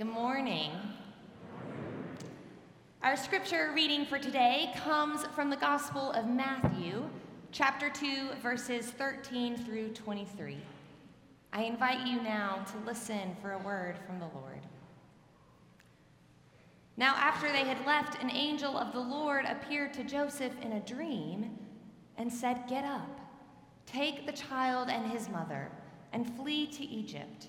Good morning. Our scripture reading for today comes from the Gospel of Matthew, chapter 2, verses 13 through 23. I invite you now to listen for a word from the Lord. Now, after they had left, an angel of the Lord appeared to Joseph in a dream and said, Get up, take the child and his mother, and flee to Egypt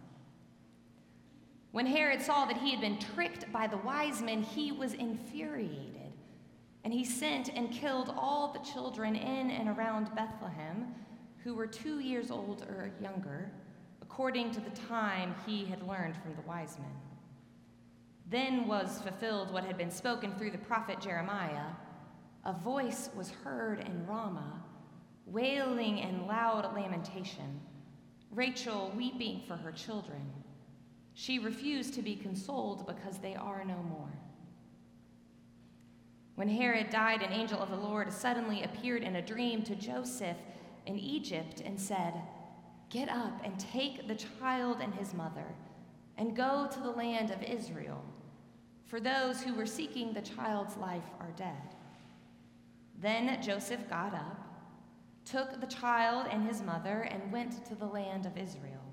When Herod saw that he had been tricked by the wise men, he was infuriated. And he sent and killed all the children in and around Bethlehem who were two years old or younger, according to the time he had learned from the wise men. Then was fulfilled what had been spoken through the prophet Jeremiah. A voice was heard in Ramah, wailing and loud lamentation, Rachel weeping for her children she refused to be consoled because they are no more. When Herod died, an angel of the Lord suddenly appeared in a dream to Joseph in Egypt and said, Get up and take the child and his mother and go to the land of Israel, for those who were seeking the child's life are dead. Then Joseph got up, took the child and his mother, and went to the land of Israel.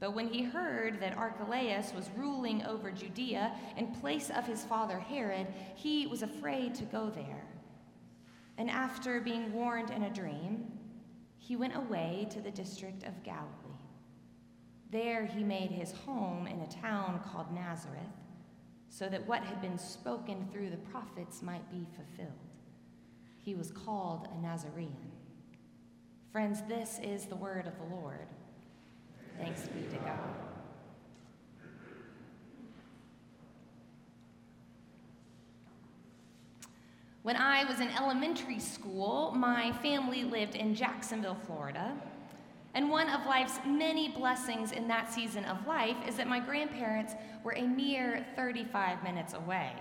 But when he heard that Archelaus was ruling over Judea in place of his father Herod, he was afraid to go there. And after being warned in a dream, he went away to the district of Galilee. There he made his home in a town called Nazareth, so that what had been spoken through the prophets might be fulfilled. He was called a Nazarene. Friends, this is the word of the Lord. Thanks be to God. When I was in elementary school, my family lived in Jacksonville, Florida. And one of life's many blessings in that season of life is that my grandparents were a mere 35 minutes away.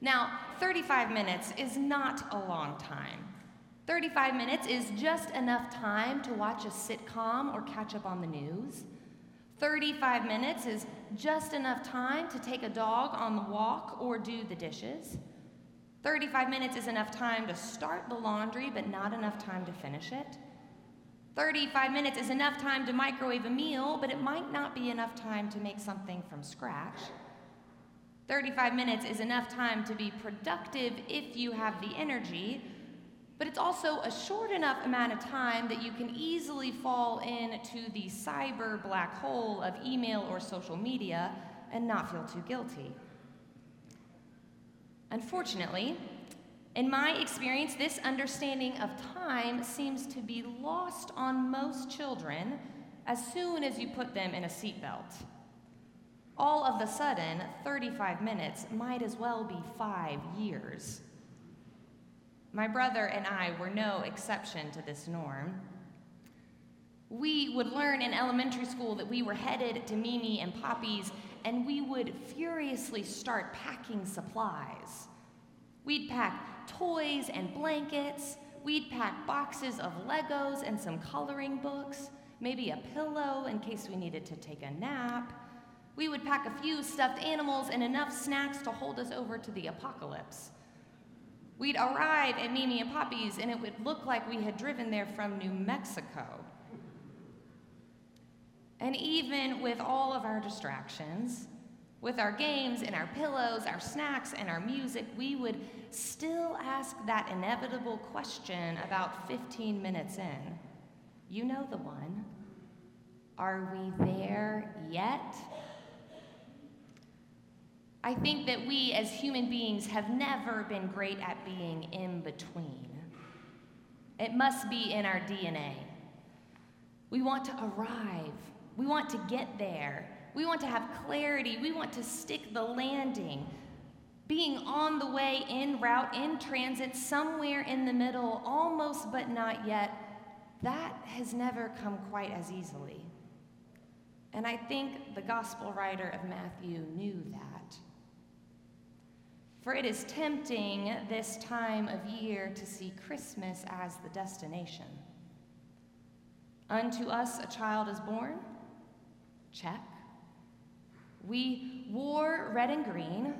Now, 35 minutes is not a long time. 35 minutes is just enough time to watch a sitcom or catch up on the news. 35 minutes is just enough time to take a dog on the walk or do the dishes. 35 minutes is enough time to start the laundry, but not enough time to finish it. 35 minutes is enough time to microwave a meal, but it might not be enough time to make something from scratch. 35 minutes is enough time to be productive if you have the energy, but it's also a short enough amount of time that you can easily fall into the cyber black hole of email or social media and not feel too guilty. Unfortunately, in my experience, this understanding of time seems to be lost on most children as soon as you put them in a seatbelt. All of a sudden, 35 minutes might as well be five years. My brother and I were no exception to this norm. We would learn in elementary school that we were headed to Mimi and Poppy's, and we would furiously start packing supplies. We'd pack toys and blankets, we'd pack boxes of Legos and some coloring books, maybe a pillow in case we needed to take a nap. We would pack a few stuffed animals and enough snacks to hold us over to the apocalypse. We'd arrive at Mimi and Poppy's, and it would look like we had driven there from New Mexico. And even with all of our distractions, with our games and our pillows, our snacks and our music, we would still ask that inevitable question about 15 minutes in. You know the one. Are we there yet? I think that we as human beings have never been great at being in between. It must be in our DNA. We want to arrive, we want to get there, we want to have clarity, we want to stick the landing. being on the way, en route, in transit, somewhere in the middle, almost but not yet, that has never come quite as easily. And I think the gospel writer of Matthew knew that. For it is tempting this time of year to see Christmas as the destination. Unto us a child is born? Check. We wore red and green.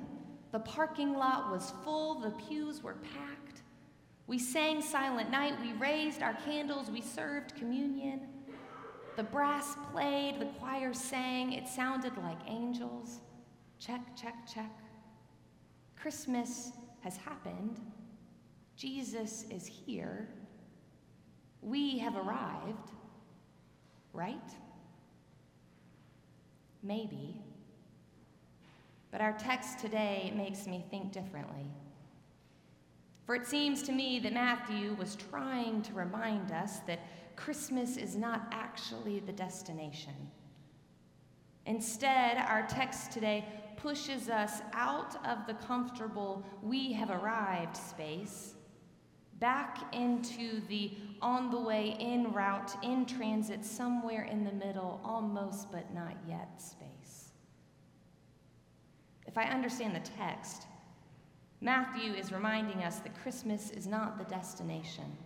The parking lot was full, the pews were packed. We sang Silent Night, we raised our candles, we served communion. The brass played, the choir sang, it sounded like angels. Check, check, check. Christmas has happened. Jesus is here. We have arrived right? Maybe. But our text today makes me think differently. For it seems to me that Matthew was trying to remind us that Christmas is not actually the destination. Instead, our text today pushes us out of the comfortable we have arrived space back into the on the way, in route, in transit, somewhere in the middle, almost but not yet space. If I understand the text, Matthew is reminding us that Christmas is not the destination,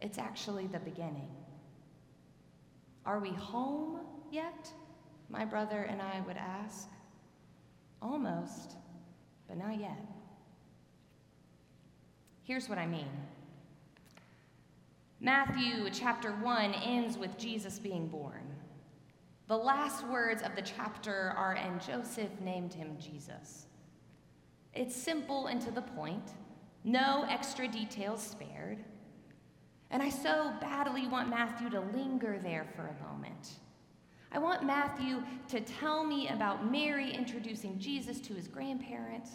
it's actually the beginning. Are we home yet? My brother and I would ask. Almost, but not yet. Here's what I mean. Matthew chapter 1 ends with Jesus being born. The last words of the chapter are, and Joseph named him Jesus. It's simple and to the point, no extra details spared. And I so badly want Matthew to linger there for a moment. I want Matthew to tell me about Mary introducing Jesus to his grandparents.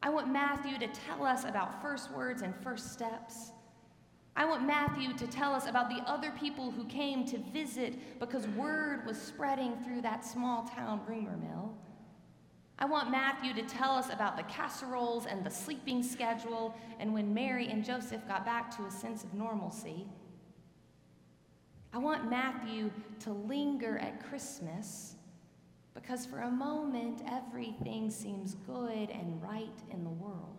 I want Matthew to tell us about first words and first steps. I want Matthew to tell us about the other people who came to visit because word was spreading through that small town rumor mill. I want Matthew to tell us about the casseroles and the sleeping schedule and when Mary and Joseph got back to a sense of normalcy. I want Matthew to linger at Christmas because for a moment everything seems good and right in the world.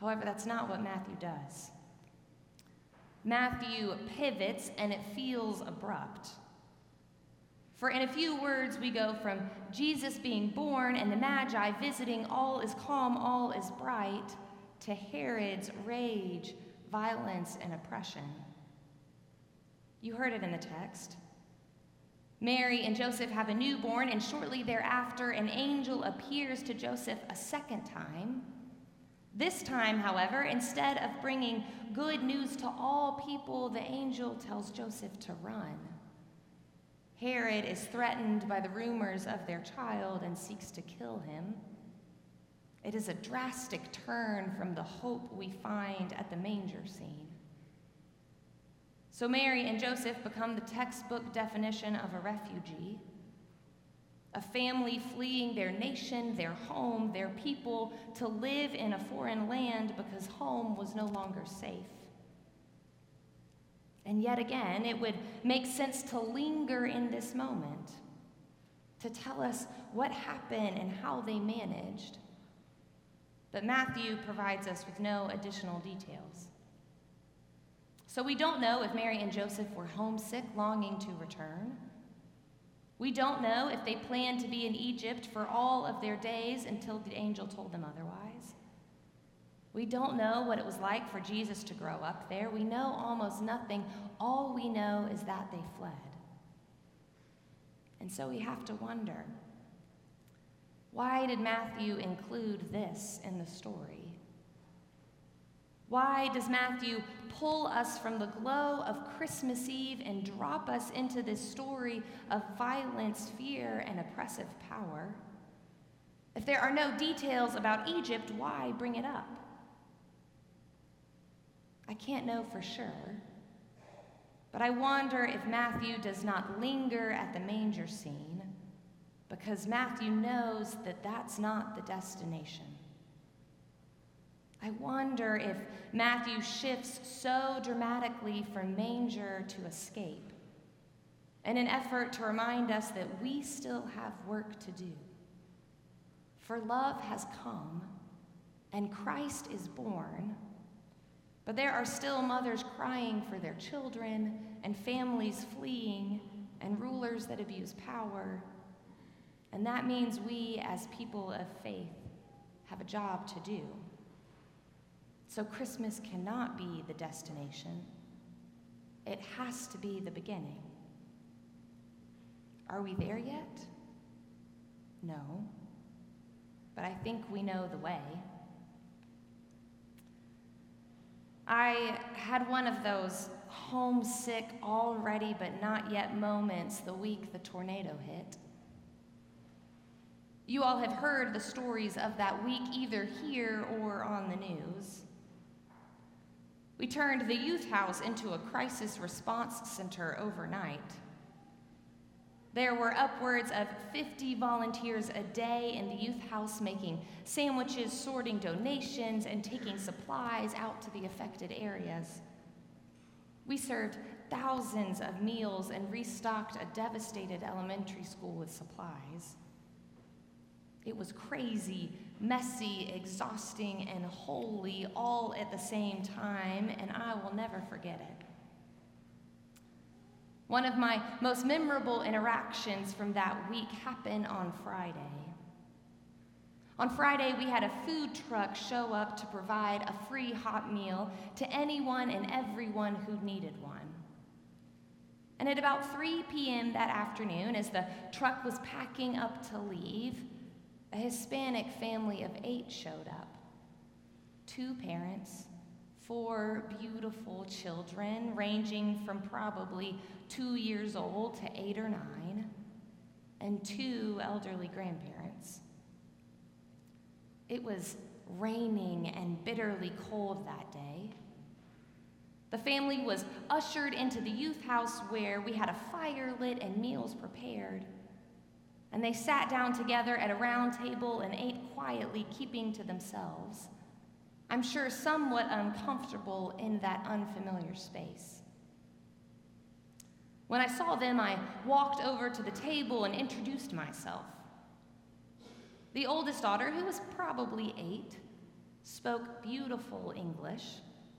However, that's not what Matthew does. Matthew pivots and it feels abrupt. For in a few words, we go from Jesus being born and the Magi visiting, all is calm, all is bright, to Herod's rage, violence, and oppression. You heard it in the text. Mary and Joseph have a newborn, and shortly thereafter, an angel appears to Joseph a second time this time, however, instead of bringing good news to all people, the angel tells Joseph to run. Herod is threatened by the rumors of their child and seeks to kill him. It is a drastic turn from the hope we find at the manger scene. So, Mary and Joseph become the textbook definition of a refugee a family fleeing their nation, their home, their people to live in a foreign land because home was no longer safe. And yet again, it would make sense to linger in this moment, to tell us what happened and how they managed. But Matthew provides us with no additional details. So we don't know if Mary and Joseph were homesick, longing to return we don't know if they planned to be in Egypt for all of their days until the angel told them otherwise. We don't know what it was like for Jesus to grow up there. We know almost nothing. All we know is that they fled. And so we have to wonder why did Matthew include this in the story? Why does Matthew pull us from the glow of Christmas Eve and drop us into this story of violence, fear, and oppressive power? If there are no details about Egypt, why bring it up? I can't know for sure, but I wonder if Matthew does not linger at the manger scene because Matthew knows that that's not the destination. I wonder if Matthew shifts so dramatically from manger to escape in an effort to remind us that we still have work to do. For love has come and Christ is born, but there are still mothers crying for their children and families fleeing and rulers that abuse power. And that means we, as people of faith, have a job to do. So Christmas cannot be the destination, it has to be the beginning. Are we there yet? No. But I think we know the way. I had one of those homesick, already but not yet moments the week the tornado hit. You all have heard the stories of that week either here or on the news. We turned the youth house into a crisis response center overnight. There were upwards of 50 volunteers a day in the youth house making sandwiches, sorting donations, and taking supplies out to the affected areas. We served thousands of meals and restocked a devastated elementary school with supplies. It was crazy, messy, exhausting, and holy all at the same time, and I will never forget it. One of my most memorable interactions from that week happened on Friday. On Friday, we had a food truck show up to provide a free hot meal to anyone and everyone who needed one. And at about 3 p.m. that afternoon, as the truck was packing up to leave, a Hispanic family of eight showed up two parents, four beautiful children, ranging from probably two years old to eight or nine, and two elderly grandparents. It was raining and bitterly cold that day. The family was ushered into the youth house where we had a fire lit and meals prepared. And they sat down together at a round table and ate quietly, keeping to themselves. I'm sure somewhat uncomfortable in that unfamiliar space. When I saw them, I walked over to the table and introduced myself. The oldest daughter, who was probably eight, spoke beautiful English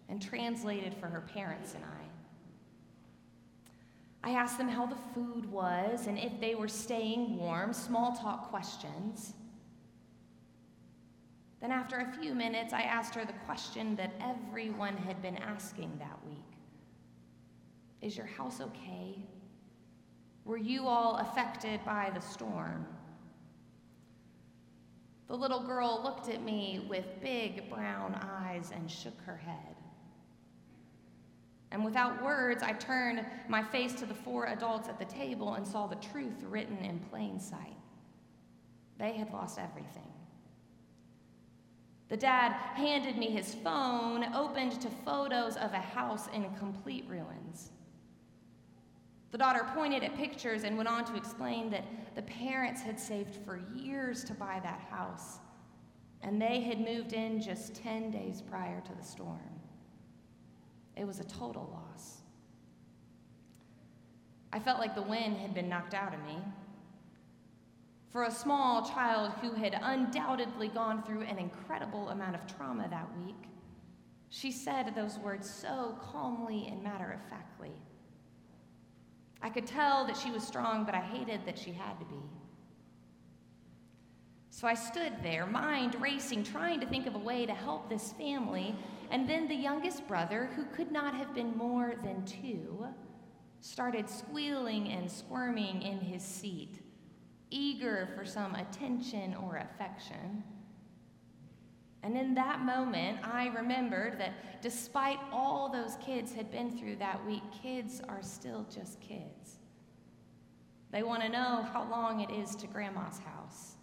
and translated for her parents and I. I asked them how the food was and if they were staying warm, small talk questions. Then, after a few minutes, I asked her the question that everyone had been asking that week Is your house okay? Were you all affected by the storm? The little girl looked at me with big brown eyes and shook her head. And without words, I turned my face to the four adults at the table and saw the truth written in plain sight. They had lost everything. The dad handed me his phone, opened to photos of a house in complete ruins. The daughter pointed at pictures and went on to explain that the parents had saved for years to buy that house, and they had moved in just 10 days prior to the storm. It was a total loss. I felt like the wind had been knocked out of me. For a small child who had undoubtedly gone through an incredible amount of trauma that week, she said those words so calmly and matter of factly. I could tell that she was strong, but I hated that she had to be. So I stood there, mind racing, trying to think of a way to help this family and then the youngest brother, who could not have been more than two, started squealing and squirming in his seat, eager for some attention or affection. And in that moment, I remembered that despite all those kids had been through that week, kids are still just kids. They want to know how long it is to grandma's house,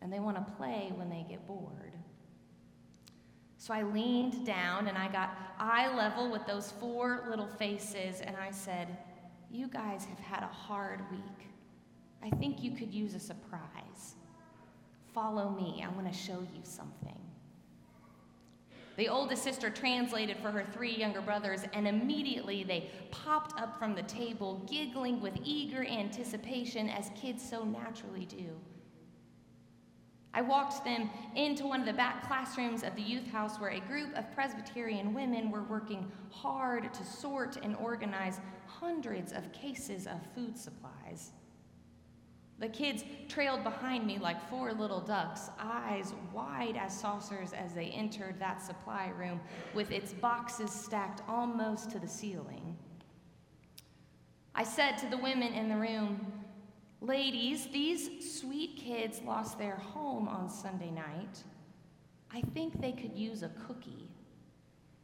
and they want to play when they get bored. So I leaned down and I got eye level with those four little faces and I said, You guys have had a hard week. I think you could use a surprise. Follow me, I want to show you something. The oldest sister translated for her three younger brothers, and immediately they popped up from the table, giggling with eager anticipation, as kids so naturally do. I walked them into one of the back classrooms of the youth house where a group of Presbyterian women were working hard to sort and organize hundreds of cases of food supplies. The kids trailed behind me like four little ducks, eyes wide as saucers as they entered that supply room with its boxes stacked almost to the ceiling. I said to the women in the room, Ladies, these sweet kids lost their home on Sunday night. I think they could use a cookie.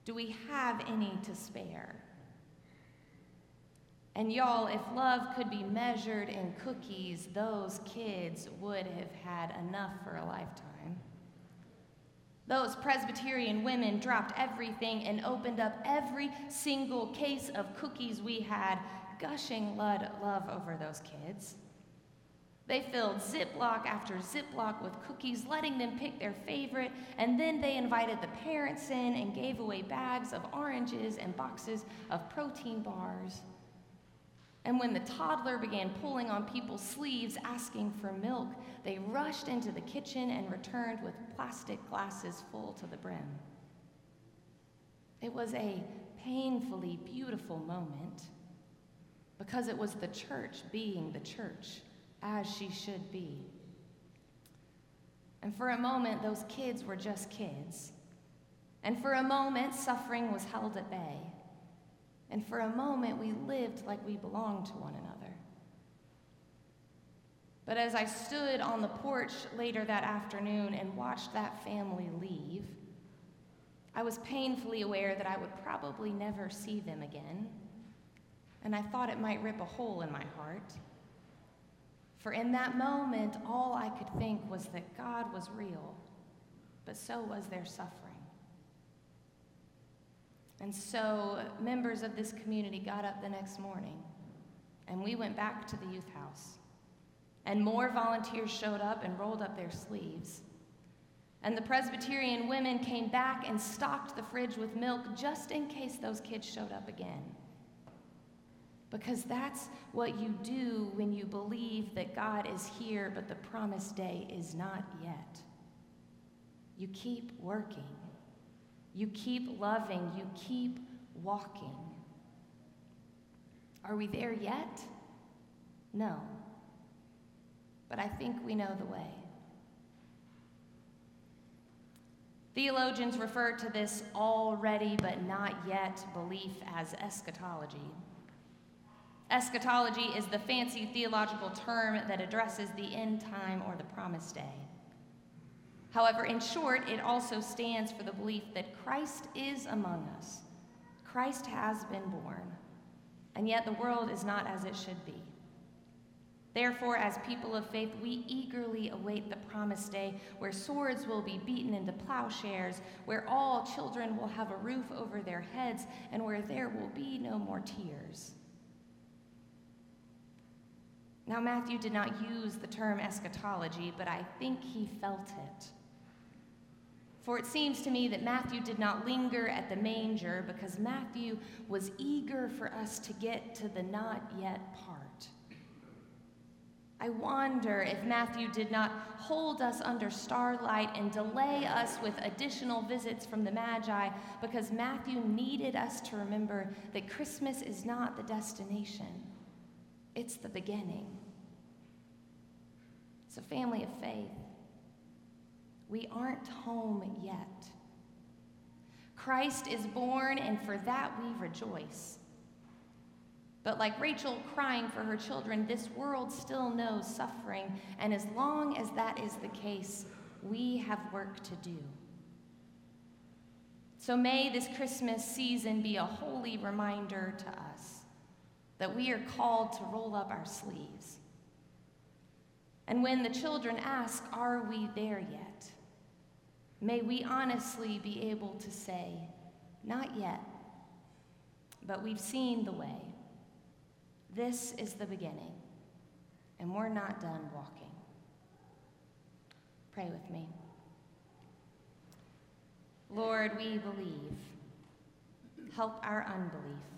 Do we have any to spare? And y'all, if love could be measured in cookies, those kids would have had enough for a lifetime. Those Presbyterian women dropped everything and opened up every single case of cookies we had, gushing love over those kids. They filled Ziploc after Ziploc with cookies, letting them pick their favorite, and then they invited the parents in and gave away bags of oranges and boxes of protein bars. And when the toddler began pulling on people's sleeves asking for milk, they rushed into the kitchen and returned with plastic glasses full to the brim. It was a painfully beautiful moment because it was the church being the church as she should be. And for a moment, those kids were just kids. And for a moment, suffering was held at bay. And for a moment, we lived like we belonged to one another. But as I stood on the porch later that afternoon and watched that family leave, I was painfully aware that I would probably never see them again. And I thought it might rip a hole in my heart. For in that moment, all I could think was that God was real, but so was their suffering. And so members of this community got up the next morning and we went back to the youth house. And more volunteers showed up and rolled up their sleeves. And the Presbyterian women came back and stocked the fridge with milk just in case those kids showed up again. Because that's what you do when you believe that God is here, but the promised day is not yet. You keep working. You keep loving, you keep walking. Are we there yet? No. But I think we know the way. Theologians refer to this already but not yet belief as eschatology. Eschatology is the fancy theological term that addresses the end time or the promised day. However, in short, it also stands for the belief that Christ is among us. Christ has been born, and yet the world is not as it should be. Therefore, as people of faith, we eagerly await the promised day where swords will be beaten into plowshares, where all children will have a roof over their heads, and where there will be no more tears. Now, Matthew did not use the term eschatology, but I think he felt it. For it seems to me that Matthew did not linger at the manger because Matthew was eager for us to get to the not yet part. I wonder if Matthew did not hold us under starlight and delay us with additional visits from the Magi because Matthew needed us to remember that Christmas is not the destination, it's the beginning. It's a family of faith we aren't home yet. Christ is born, and for that we rejoice. But like Rachel crying for her children, this world still knows suffering, and as long as that is the case, we have work to do. So may this Christmas season be a holy reminder to us that we are called to roll up our sleeves. And when the children ask, Are we there yet? May we honestly be able to say, Not yet, but we've seen the way. This is the beginning. and we're not done walking. Pray with me. Lord, we believe. Help our unbelief.